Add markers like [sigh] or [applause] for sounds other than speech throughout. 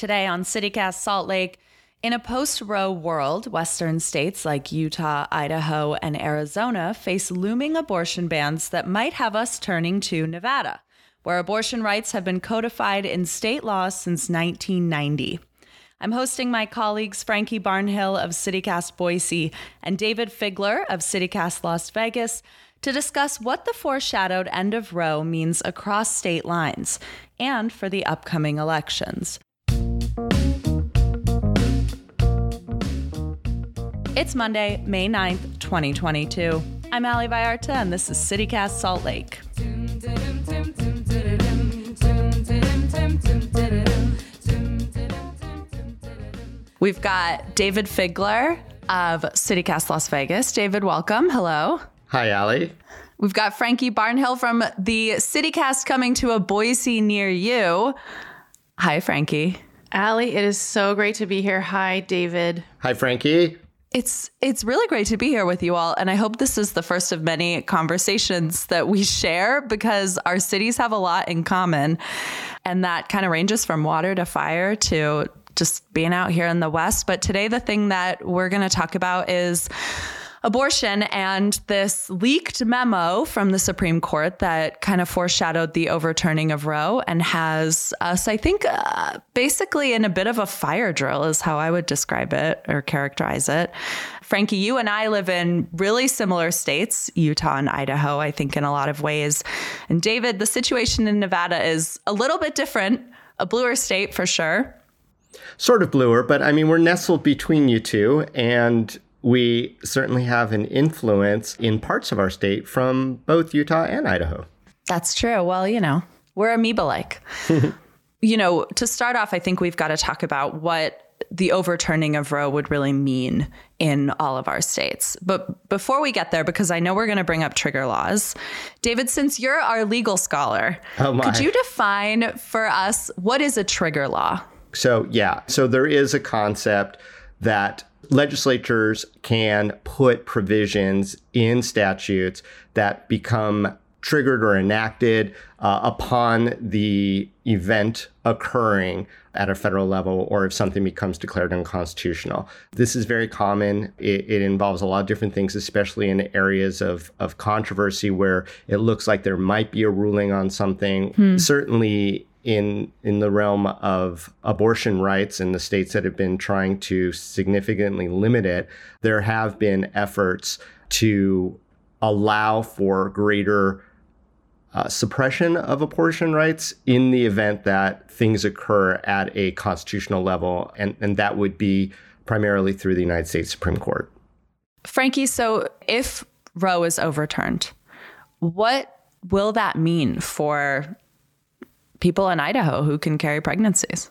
Today on CityCast Salt Lake, in a post Roe world, Western states like Utah, Idaho, and Arizona face looming abortion bans that might have us turning to Nevada, where abortion rights have been codified in state law since 1990. I'm hosting my colleagues Frankie Barnhill of CityCast Boise and Dayvid Figler of CityCast Las Vegas to discuss what the foreshadowed end of Roe means across state lines and for the upcoming elections. It's Monday, May 9th, 2022. I'm Ali Vallarta, and this is CityCast Salt Lake. We've got Dayvid Figler of CityCast Las Vegas. Dayvid, welcome. Hello. Hi, Ali. We've got Frankie Barnhill from the CityCast coming to a Boise near you. Hi, Frankie. Ali, it is so great to be here. Hi, Dayvid. Hi, Frankie. It's it's really great to be here with you all and I hope this is the first of many conversations that we share because our cities have a lot in common and that kind of ranges from water to fire to just being out here in the west. But today the thing that we're going to talk about is abortion and this leaked memo from the Supreme Court that kind of foreshadowed the overturning of Roe and has us, I think, uh, basically in a bit of a fire drill, is how I would describe it or characterize it. Frankie, you and I live in really similar states, Utah and Idaho, I think, in a lot of ways. And Dayvid, the situation in Nevada is a little bit different, a bluer state for sure. Sort of bluer, but I mean, we're nestled between you two. And we certainly have an influence in parts of our state from both Utah and Idaho. That's true. Well, you know, we're amoeba like. [laughs] you know, to start off, I think we've got to talk about what the overturning of Roe would really mean in all of our states. But before we get there, because I know we're going to bring up trigger laws, Dayvid, since you're our legal scholar, oh could you define for us what is a trigger law? So, yeah, so there is a concept that legislatures can put provisions in statutes that become triggered or enacted uh, upon the event occurring at a federal level or if something becomes declared unconstitutional. This is very common. It, it, involves a lot of different things, especially in areas of, of controversy where it looks like there might be a ruling on something. Hmm. Certainly, in in the realm of abortion rights in the states that have been trying to significantly limit it, there have been efforts to allow for greater uh, suppression of abortion rights in the event that things occur at a constitutional level, and, and that would be primarily through the United States Supreme Court. Frankie, so if Roe is overturned, what will that mean for people in Idaho who can carry pregnancies?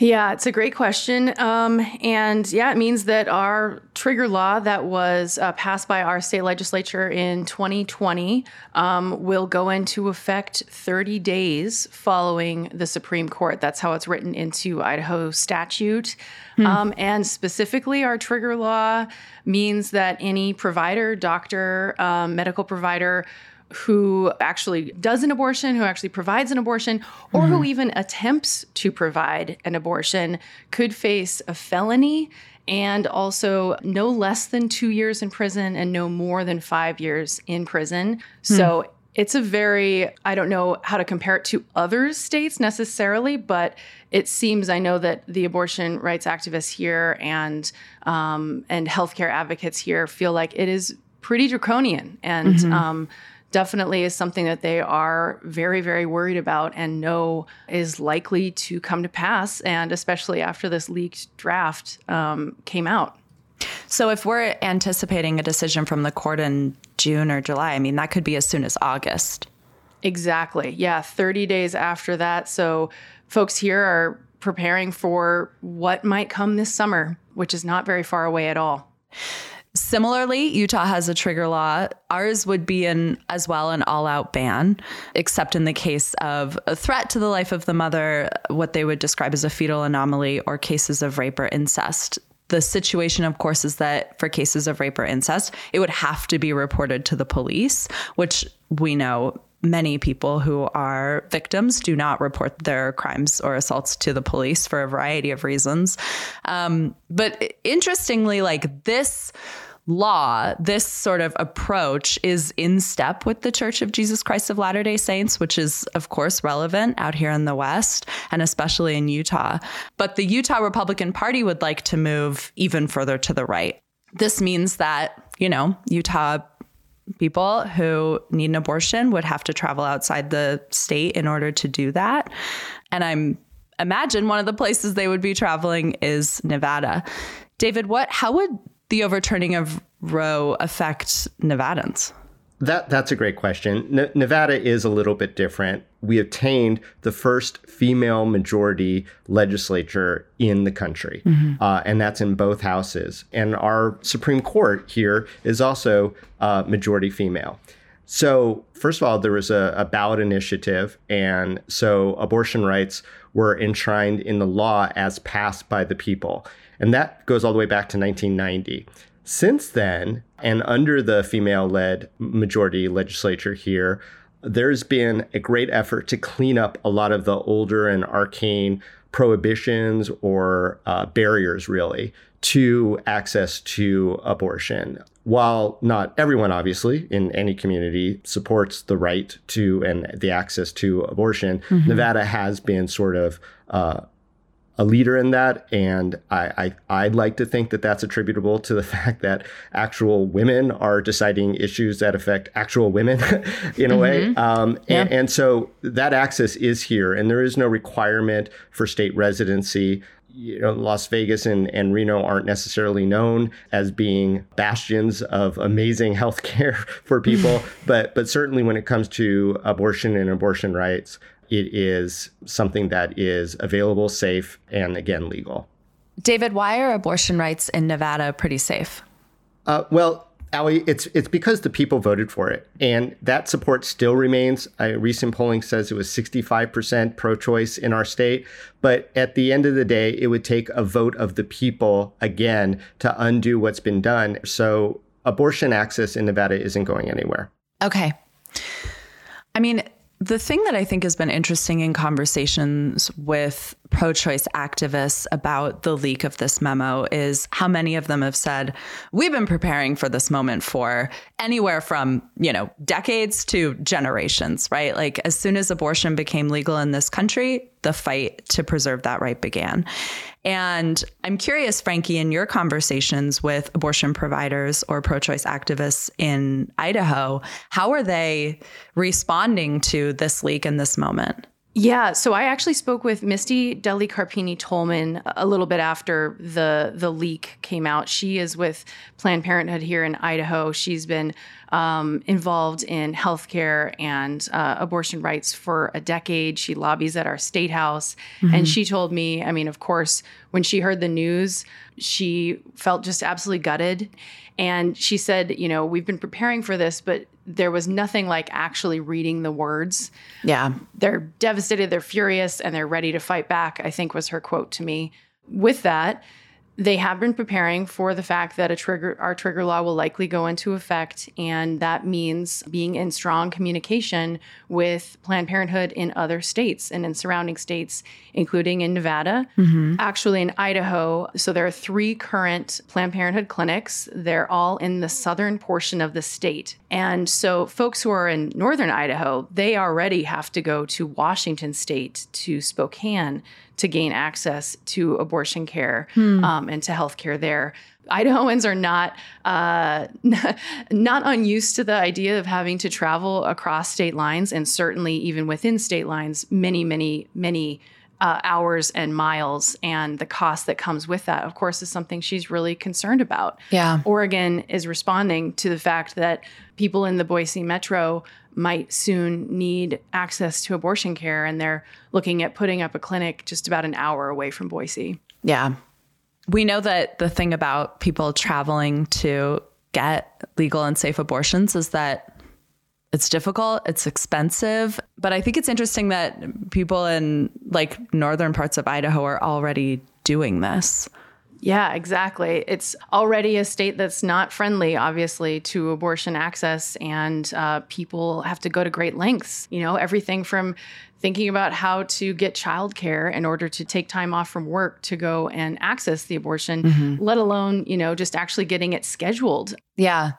Yeah, it's a great question. Um, and yeah, it means that our trigger law that was uh, passed by our state legislature in 2020 um, will go into effect 30 days following the Supreme Court. That's how it's written into Idaho statute. Hmm. Um, and specifically, our trigger law means that any provider, doctor, um, medical provider, who actually does an abortion, who actually provides an abortion, or mm-hmm. who even attempts to provide an abortion could face a felony and also no less than two years in prison and no more than five years in prison. Hmm. So it's a very, I don't know how to compare it to other states necessarily, but it seems I know that the abortion rights activists here and um, and healthcare advocates here feel like it is pretty draconian and. Mm-hmm. Um, definitely is something that they are very, very worried about and know is likely to come to pass. And especially after this leaked draft um, came out. So, if we're anticipating a decision from the court in June or July, I mean, that could be as soon as August. Exactly. Yeah, 30 days after that. So, folks here are preparing for what might come this summer, which is not very far away at all. Similarly, Utah has a trigger law. Ours would be an as well an all-out ban, except in the case of a threat to the life of the mother, what they would describe as a fetal anomaly, or cases of rape or incest. The situation, of course, is that for cases of rape or incest, it would have to be reported to the police, which we know many people who are victims do not report their crimes or assaults to the police for a variety of reasons. Um, but interestingly, like this law, this sort of approach is in step with the Church of Jesus Christ of Latter day Saints, which is, of course, relevant out here in the West and especially in Utah. But the Utah Republican Party would like to move even further to the right. This means that, you know, Utah people who need an abortion would have to travel outside the state in order to do that. And I'm imagine one of the places they would be traveling is Nevada. Dayvid, what how would the overturning of Roe affect Nevadans? That that's a great question. N- Nevada is a little bit different. We obtained the first female majority legislature in the country, mm-hmm. uh, and that's in both houses. And our Supreme Court here is also uh, majority female. So, first of all, there was a, a ballot initiative, and so abortion rights were enshrined in the law as passed by the people. And that goes all the way back to 1990. Since then, and under the female led majority legislature here, there's been a great effort to clean up a lot of the older and arcane prohibitions or uh, barriers, really, to access to abortion. While not everyone, obviously, in any community supports the right to and the access to abortion, mm-hmm. Nevada has been sort of uh, a leader in that. And I, I, would like to think that that's attributable to the [laughs] fact that actual women are deciding issues that affect actual women [laughs] in a mm-hmm. way. Um, yeah. and, and so that access is here, and there is no requirement for state residency you know, Las Vegas and, and Reno aren't necessarily known as being bastions of amazing [laughs] health care for people, but but certainly when it comes to abortion and abortion rights, it is something that is available, safe, and again, legal. Dayvid, why are abortion rights in Nevada pretty safe? Uh, well, Ali, it's it's because the people voted for it, and that support still remains. A recent polling says it was 65% pro-choice in our state, but at the end of the day, it would take a vote of the people again to undo what's been done. So abortion access in Nevada isn't going anywhere. Okay. I mean, the thing that I think has been interesting in conversations with pro choice activists about the leak of this memo is how many of them have said, We've been preparing for this moment for anywhere from, you know, decades to generations, right? Like as soon as abortion became legal in this country, the fight to preserve that right began. And I'm curious, Frankie, in your conversations with abortion providers or pro choice activists in Idaho, how are they responding to this leak in this moment? Yeah, so I actually spoke with Mistie DelliCarpini-Tolman a little bit after the the leak came out. She is with Planned Parenthood here in Idaho. She's been um, involved in healthcare and uh, abortion rights for a decade. She lobbies at our state house, mm-hmm. and she told me, I mean, of course, when she heard the news, she felt just absolutely gutted, and she said, you know, we've been preparing for this, but there was nothing like actually reading the words. Yeah. They're devastated, they're furious, and they're ready to fight back, I think was her quote to me. With that, they have been preparing for the fact that a trigger our trigger law will likely go into effect and that means being in strong communication with planned parenthood in other states and in surrounding states including in nevada mm-hmm. actually in idaho. So there are three current planned parenthood clinics. They're all in the southern portion of the state. And so folks who are in northern idaho they already have to go to washington state to spokane to gain access to abortion care hmm. um, and to health care there. Idahoans are not uh, [laughs] not unused to the idea of having to travel across state lines, and certainly even within state lines, many, many, many uh, hours and miles, and the cost that comes with that. Of course, is something she's really concerned about. Yeah, Oregon is responding to the fact that people in the Boise metro might soon need access to abortion care, and they're looking at putting up a clinic just about an hour away from Boise. Yeah. We know that the thing about people traveling to get legal and safe abortions is that it's difficult, it's expensive, but I think it's interesting that people in like northern parts of Idaho are already doing this. Yeah, exactly. It's already a state that's not friendly, obviously, to abortion access, and uh, people have to go to great lengths. You know, everything from thinking about how to get childcare in order to take time off from work to go and access the abortion, mm-hmm. let alone, you know, just actually getting it scheduled. Yeah.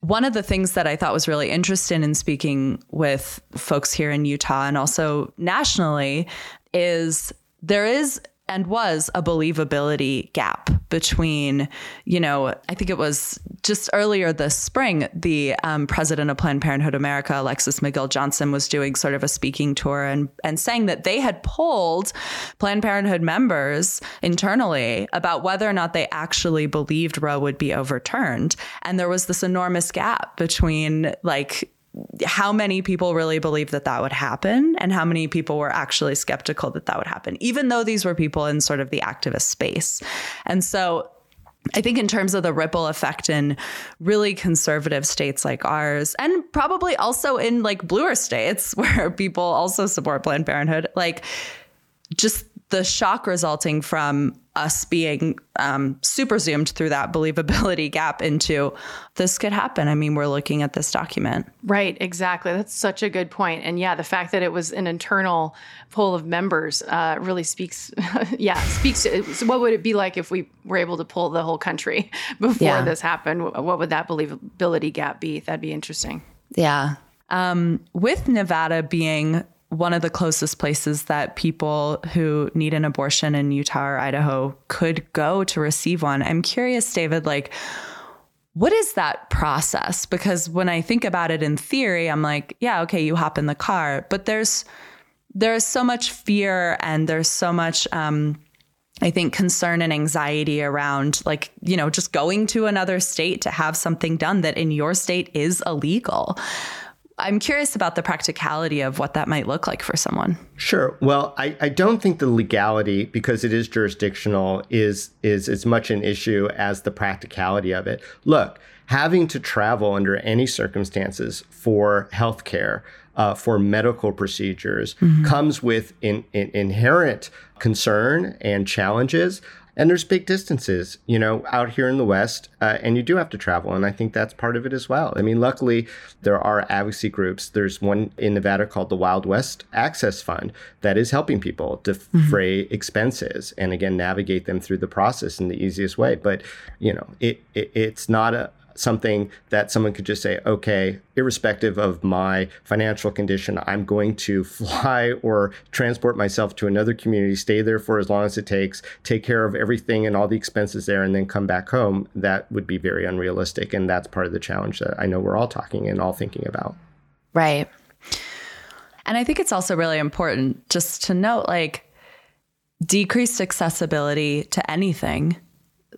One of the things that I thought was really interesting in speaking with folks here in Utah and also nationally is there is and was a believability gap between, you know, I think it was just earlier this spring, the um, president of Planned Parenthood America, Alexis McGill Johnson, was doing sort of a speaking tour and, and saying that they had polled Planned Parenthood members internally about whether or not they actually believed Roe would be overturned. And there was this enormous gap between like how many people really believed that that would happen and how many people were actually skeptical that that would happen, even though these were people in sort of the activist space. And so I think in terms of the ripple effect in really conservative states like ours, and probably also in like bluer states [laughs] where people also support Planned Parenthood, like just the shock resulting from us being um, super zoomed through that believability [laughs] gap into this could happen. I mean, we're looking at this document. Right, exactly. That's such a good point. And yeah, the fact that it was an internal poll of members uh, really speaks, [laughs] yeah, speaks to so what would it be like if we were able to pull the whole country [laughs] before yeah. this happened? What would that believability gap be? That'd be interesting. Yeah. Um, with Nevada being one of the closest places that people who need an abortion in Utah or Idaho could go to receive one. I'm curious, Dayvid, like, what is that process? Because when I think about it in theory, I'm like, yeah, okay, you hop in the car, but there's there's so much fear and there's so much um, I think concern and anxiety around like, you know, just going to another state to have something done that in your state is illegal. I'm curious about the practicality of what that might look like for someone. Sure. Well, I, I don't think the legality, because it is jurisdictional, is is as much an issue as the practicality of it. Look, having to travel under any circumstances for healthcare, uh, for medical procedures, mm-hmm. comes with in, in, inherent concern and challenges and there's big distances, you know, out here in the West, uh, and you do have to travel. And I think that's part of it as well. I mean, luckily, there are advocacy groups. There's one in Nevada called the Wild West Access Fund that is helping people defray mm-hmm. expenses and, again, navigate them through the process in the easiest way. But, you know, it, it it's not a, something that someone could just say, okay, irrespective of my financial condition, I'm going to [laughs] fly or transport myself to another community, stay there for as long as it takes, take care of everything and all the expenses there, and then come back home. That would be very unrealistic. And that's part of the challenge that I know we're all talking and all thinking about. Right. And I think it's also really important just to note like, decreased accessibility to anything,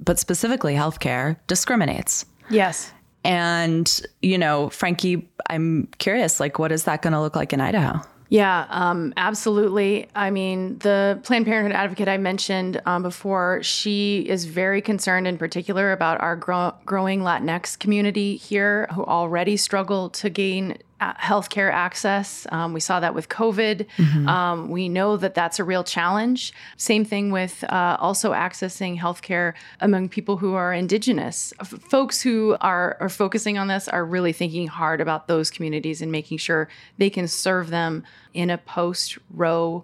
but specifically healthcare, discriminates. Yes. And, you know, Frankie, I'm curious, like, what is that going to look like in Idaho? Yeah, um, absolutely. I mean, the Planned Parenthood advocate I mentioned um, before, she is very concerned in particular about our gro- growing Latinx community here who already struggle to gain healthcare access. Um, we saw that with COVID. Mm-hmm. Um, we know that that's a real challenge. Same thing with uh, also accessing healthcare among people who are indigenous. F- folks who are, are focusing on this are really thinking hard about those communities and making sure they can serve them in a post Roe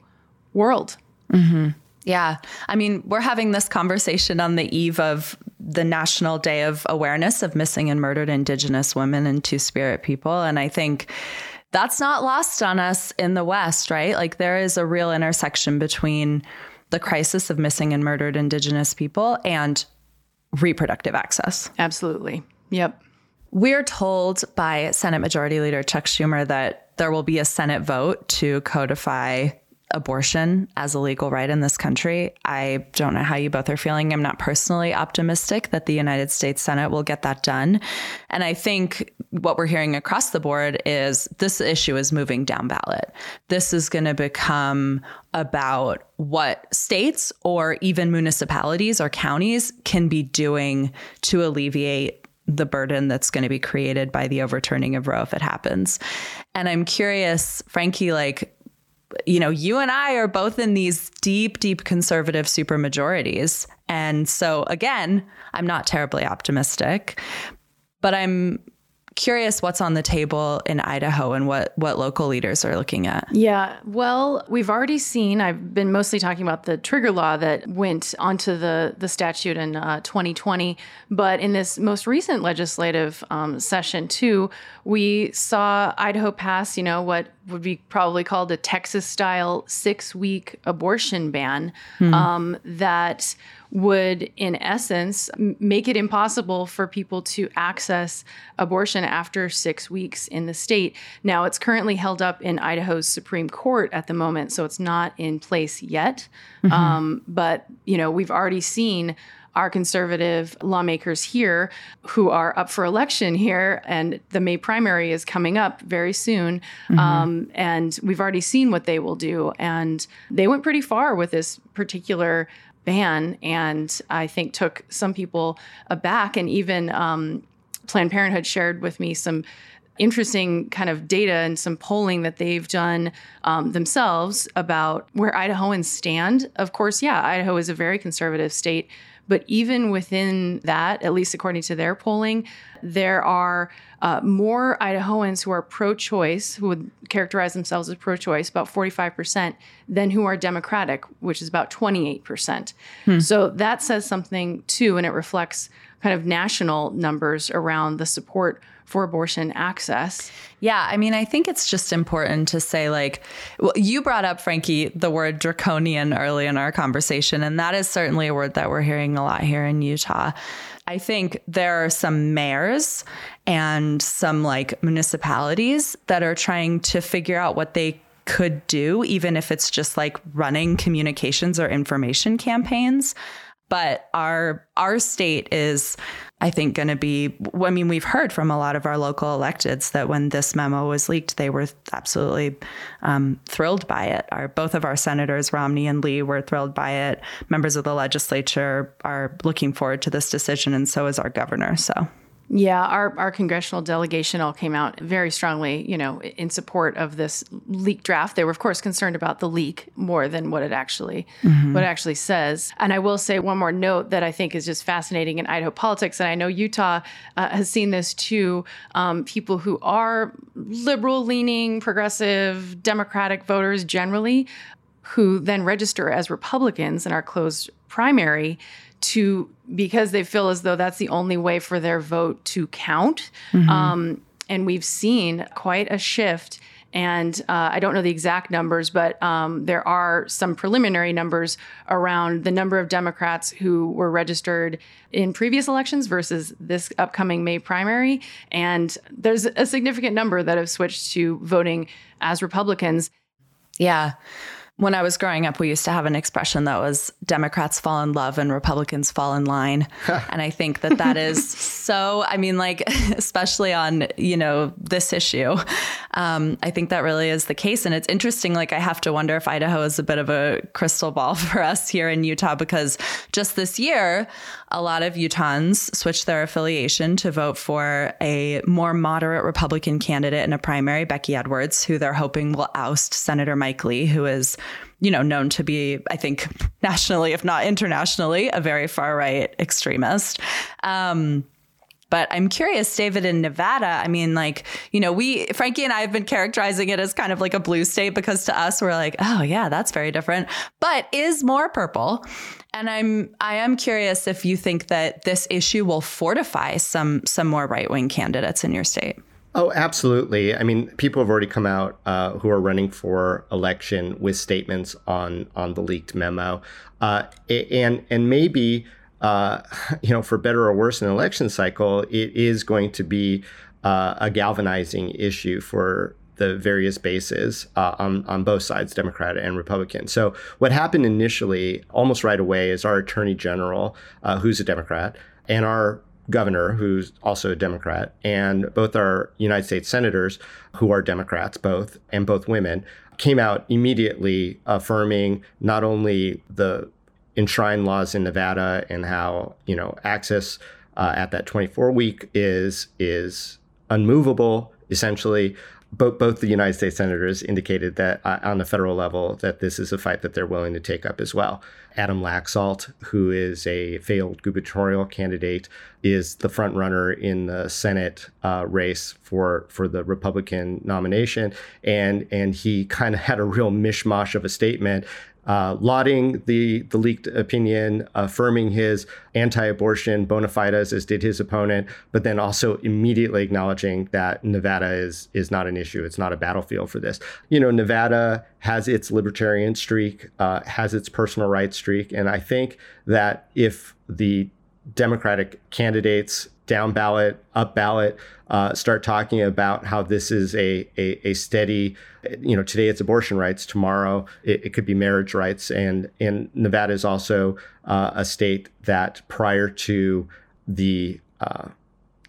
world. Mm-hmm. Yeah. I mean, we're having this conversation on the eve of the National Day of Awareness of Missing and Murdered Indigenous Women and Two Spirit People. And I think that's not lost on us in the West, right? Like there is a real intersection between the crisis of missing and murdered Indigenous people and reproductive access. Absolutely. Yep. We're told by Senate Majority Leader Chuck Schumer that there will be a Senate vote to codify abortion as a legal right in this country. I don't know how you both are feeling. I'm not personally optimistic that the United States Senate will get that done. And I think what we're hearing across the board is this issue is moving down ballot. This is going to become about what states or even municipalities or counties can be doing to alleviate the burden that's going to be created by the overturning of Roe if it happens. And I'm curious, Frankie, like, you know, you and I are both in these deep, deep conservative supermajorities. And so, again, I'm not terribly optimistic, but I'm curious what's on the table in Idaho and what what local leaders are looking at. Yeah, well, we've already seen. I've been mostly talking about the trigger law that went onto the the statute in uh, 2020, but in this most recent legislative um, session too, we saw Idaho pass. You know what would be probably called a Texas style six week abortion ban hmm. um, that would, in essence, make it impossible for people to access abortion after six weeks in the state. Now, it's currently held up in Idaho's Supreme Court at the moment, so it's not in place yet. Mm-hmm. Um, but, you know, we've already seen our conservative lawmakers here who are up for election here, and the May primary is coming up very soon. Mm-hmm. Um, and we've already seen what they will do. And they went pretty far with this particular ban, and I think took some people aback. And even um, Planned Parenthood shared with me some interesting kind of data and some polling that they've done um, themselves about where Idahoans stand. Of course, yeah, Idaho is a very conservative state, but even within that, at least according to their polling, there are uh, more Idahoans who are pro choice, who would characterize themselves as pro choice, about 45%, than who are Democratic, which is about 28%. Hmm. So that says something too, and it reflects kind of national numbers around the support for abortion access. Yeah, I mean, I think it's just important to say, like, well, you brought up, Frankie, the word draconian early in our conversation, and that is certainly a word that we're hearing a lot here in Utah. I think there are some mayors and some like municipalities that are trying to figure out what they could do, even if it's just like running communications or information campaigns but our our state is I think going to be I mean we've heard from a lot of our local electeds that when this memo was leaked they were absolutely um, thrilled by it. Our both of our senators Romney and Lee were thrilled by it. Members of the legislature are looking forward to this decision and so is our governor so yeah, our, our congressional delegation all came out very strongly, you know, in support of this leak draft. They were, of course, concerned about the leak more than what it actually mm-hmm. what it actually says. And I will say one more note that I think is just fascinating in Idaho politics, and I know Utah uh, has seen this too. Um, people who are liberal leaning, progressive, Democratic voters generally, who then register as Republicans in our closed primary to because they feel as though that's the only way for their vote to count. Mm-hmm. Um, and we've seen quite a shift. And uh, I don't know the exact numbers, but um, there are some preliminary numbers around the number of Democrats who were registered in previous elections versus this upcoming May primary. And there's a significant number that have switched to voting as Republicans. Yeah when I was growing up, we used to have an expression that was Democrats fall in love and Republicans fall in line. [laughs] and I think that that is so, I mean, like, [laughs] especially on, you know, this issue, um, I think that really is the case. And it's interesting. Like, I have to wonder if Idaho is a bit of a crystal ball [laughs] for us here in Utah, because just this year, a lot of Utahns switched their affiliation to vote for a more moderate Republican candidate in a primary, Becky Edwards, who they're hoping will oust Senator Mike Lee, who is you know, known to be, I think, [laughs] nationally, if not internationally, a very far right extremist. Um, but I'm curious, Dayvid, in Nevada, I mean, like, you know, we, Frankie and I have been characterizing it as kind of like a blue state because to us, we're like, oh, yeah, that's very different, but is more purple. And I'm, I am curious if you think that this issue will fortify some, some more right wing candidates in your state. Oh, absolutely. I mean, people have already come out uh, who are running for election with statements on on the leaked memo, uh, and and maybe uh, [laughs] you know, for better or worse an election cycle, it is going to be uh, a galvanizing issue for the various bases uh, on, on both sides, Democrat and Republican. So, what happened initially, almost right away, is our Attorney General, uh, who's a Democrat, and our governor, who's also a Democrat, and both our United States senators, who are Democrats, both, and both women, came out immediately affirming not only the enshrined laws in Nevada and how you know access uh, at that 24 week is is unmovable essentially, both both the United States senators indicated that uh, on the federal level that this is a fight that they're willing to take up as well. Adam Laxalt, who is a failed gubernatorial candidate, is the front runner in the Senate uh, race for for the Republican nomination, and and he kind of had a real mishmash of a statement uh, lauding the, the leaked opinion, affirming his anti abortion bona fides, as did his opponent, but then also immediately acknowledging that Nevada is, is not an issue. It's not a battlefield for this. You know, Nevada has its libertarian streak, uh, has its personal rights streak. And I think that if the Democratic candidates down ballot, up ballot, uh, start talking about how this is a, a, a, steady, you know, today it's abortion rights, tomorrow it, it could be marriage rights. And, and Nevada is also uh, a state that prior to the uh,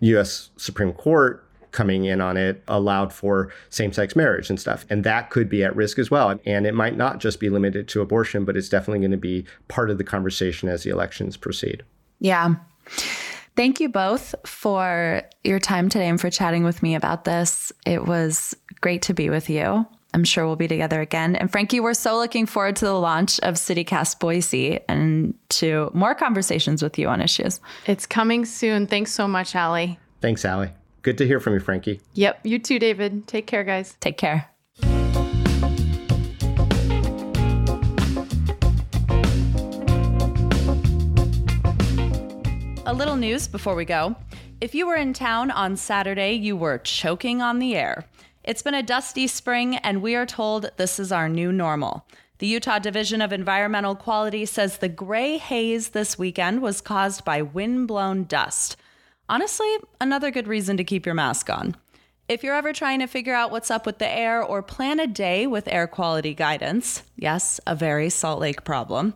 US Supreme Court coming in on it allowed for same sex marriage and stuff. And that could be at risk as well. And it might not just be limited to abortion, but it's definitely going to be part of the conversation as the elections proceed. Yeah. Thank you both for your time today and for chatting with me about this. It was great to be with you. I'm sure we'll be together again. And Frankie, we're so looking forward to the launch of CityCast Boise and to more conversations with you on issues. It's coming soon. Thanks so much, Allie. Thanks, Allie. Good to hear from you, Frankie. Yep. You too, Dayvid. Take care, guys. Take care. A little news before we go. If you were in town on Saturday, you were choking on the air. It's been a dusty spring, and we are told this is our new normal. The Utah Division of Environmental Quality says the gray haze this weekend was caused by wind-blown dust. Honestly, another good reason to keep your mask on. If you're ever trying to figure out what's up with the air or plan a day with air quality guidance, yes, a very Salt Lake problem,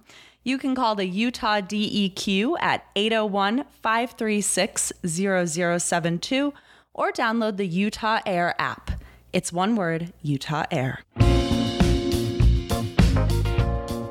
you can call the Utah DEQ at 801 536 0072 or download the Utah Air app. It's one word Utah Air.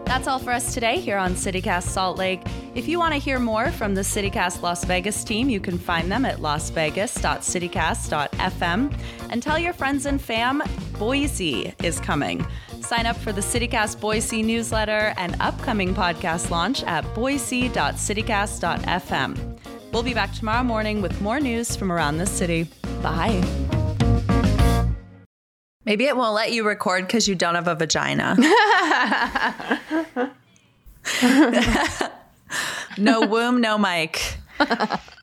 That's all for us today here on CityCast Salt Lake. If you want to hear more from the CityCast Las Vegas team, you can find them at lasvegas.citycast.fm and tell your friends and fam Boise is coming. Sign up for the CityCast Boise newsletter and upcoming podcast launch at boise.citycast.fm. We'll be back tomorrow morning with more news from around the city. Bye. Maybe it won't let you record because you don't have a vagina. [laughs] [laughs] no womb, no mic. [laughs]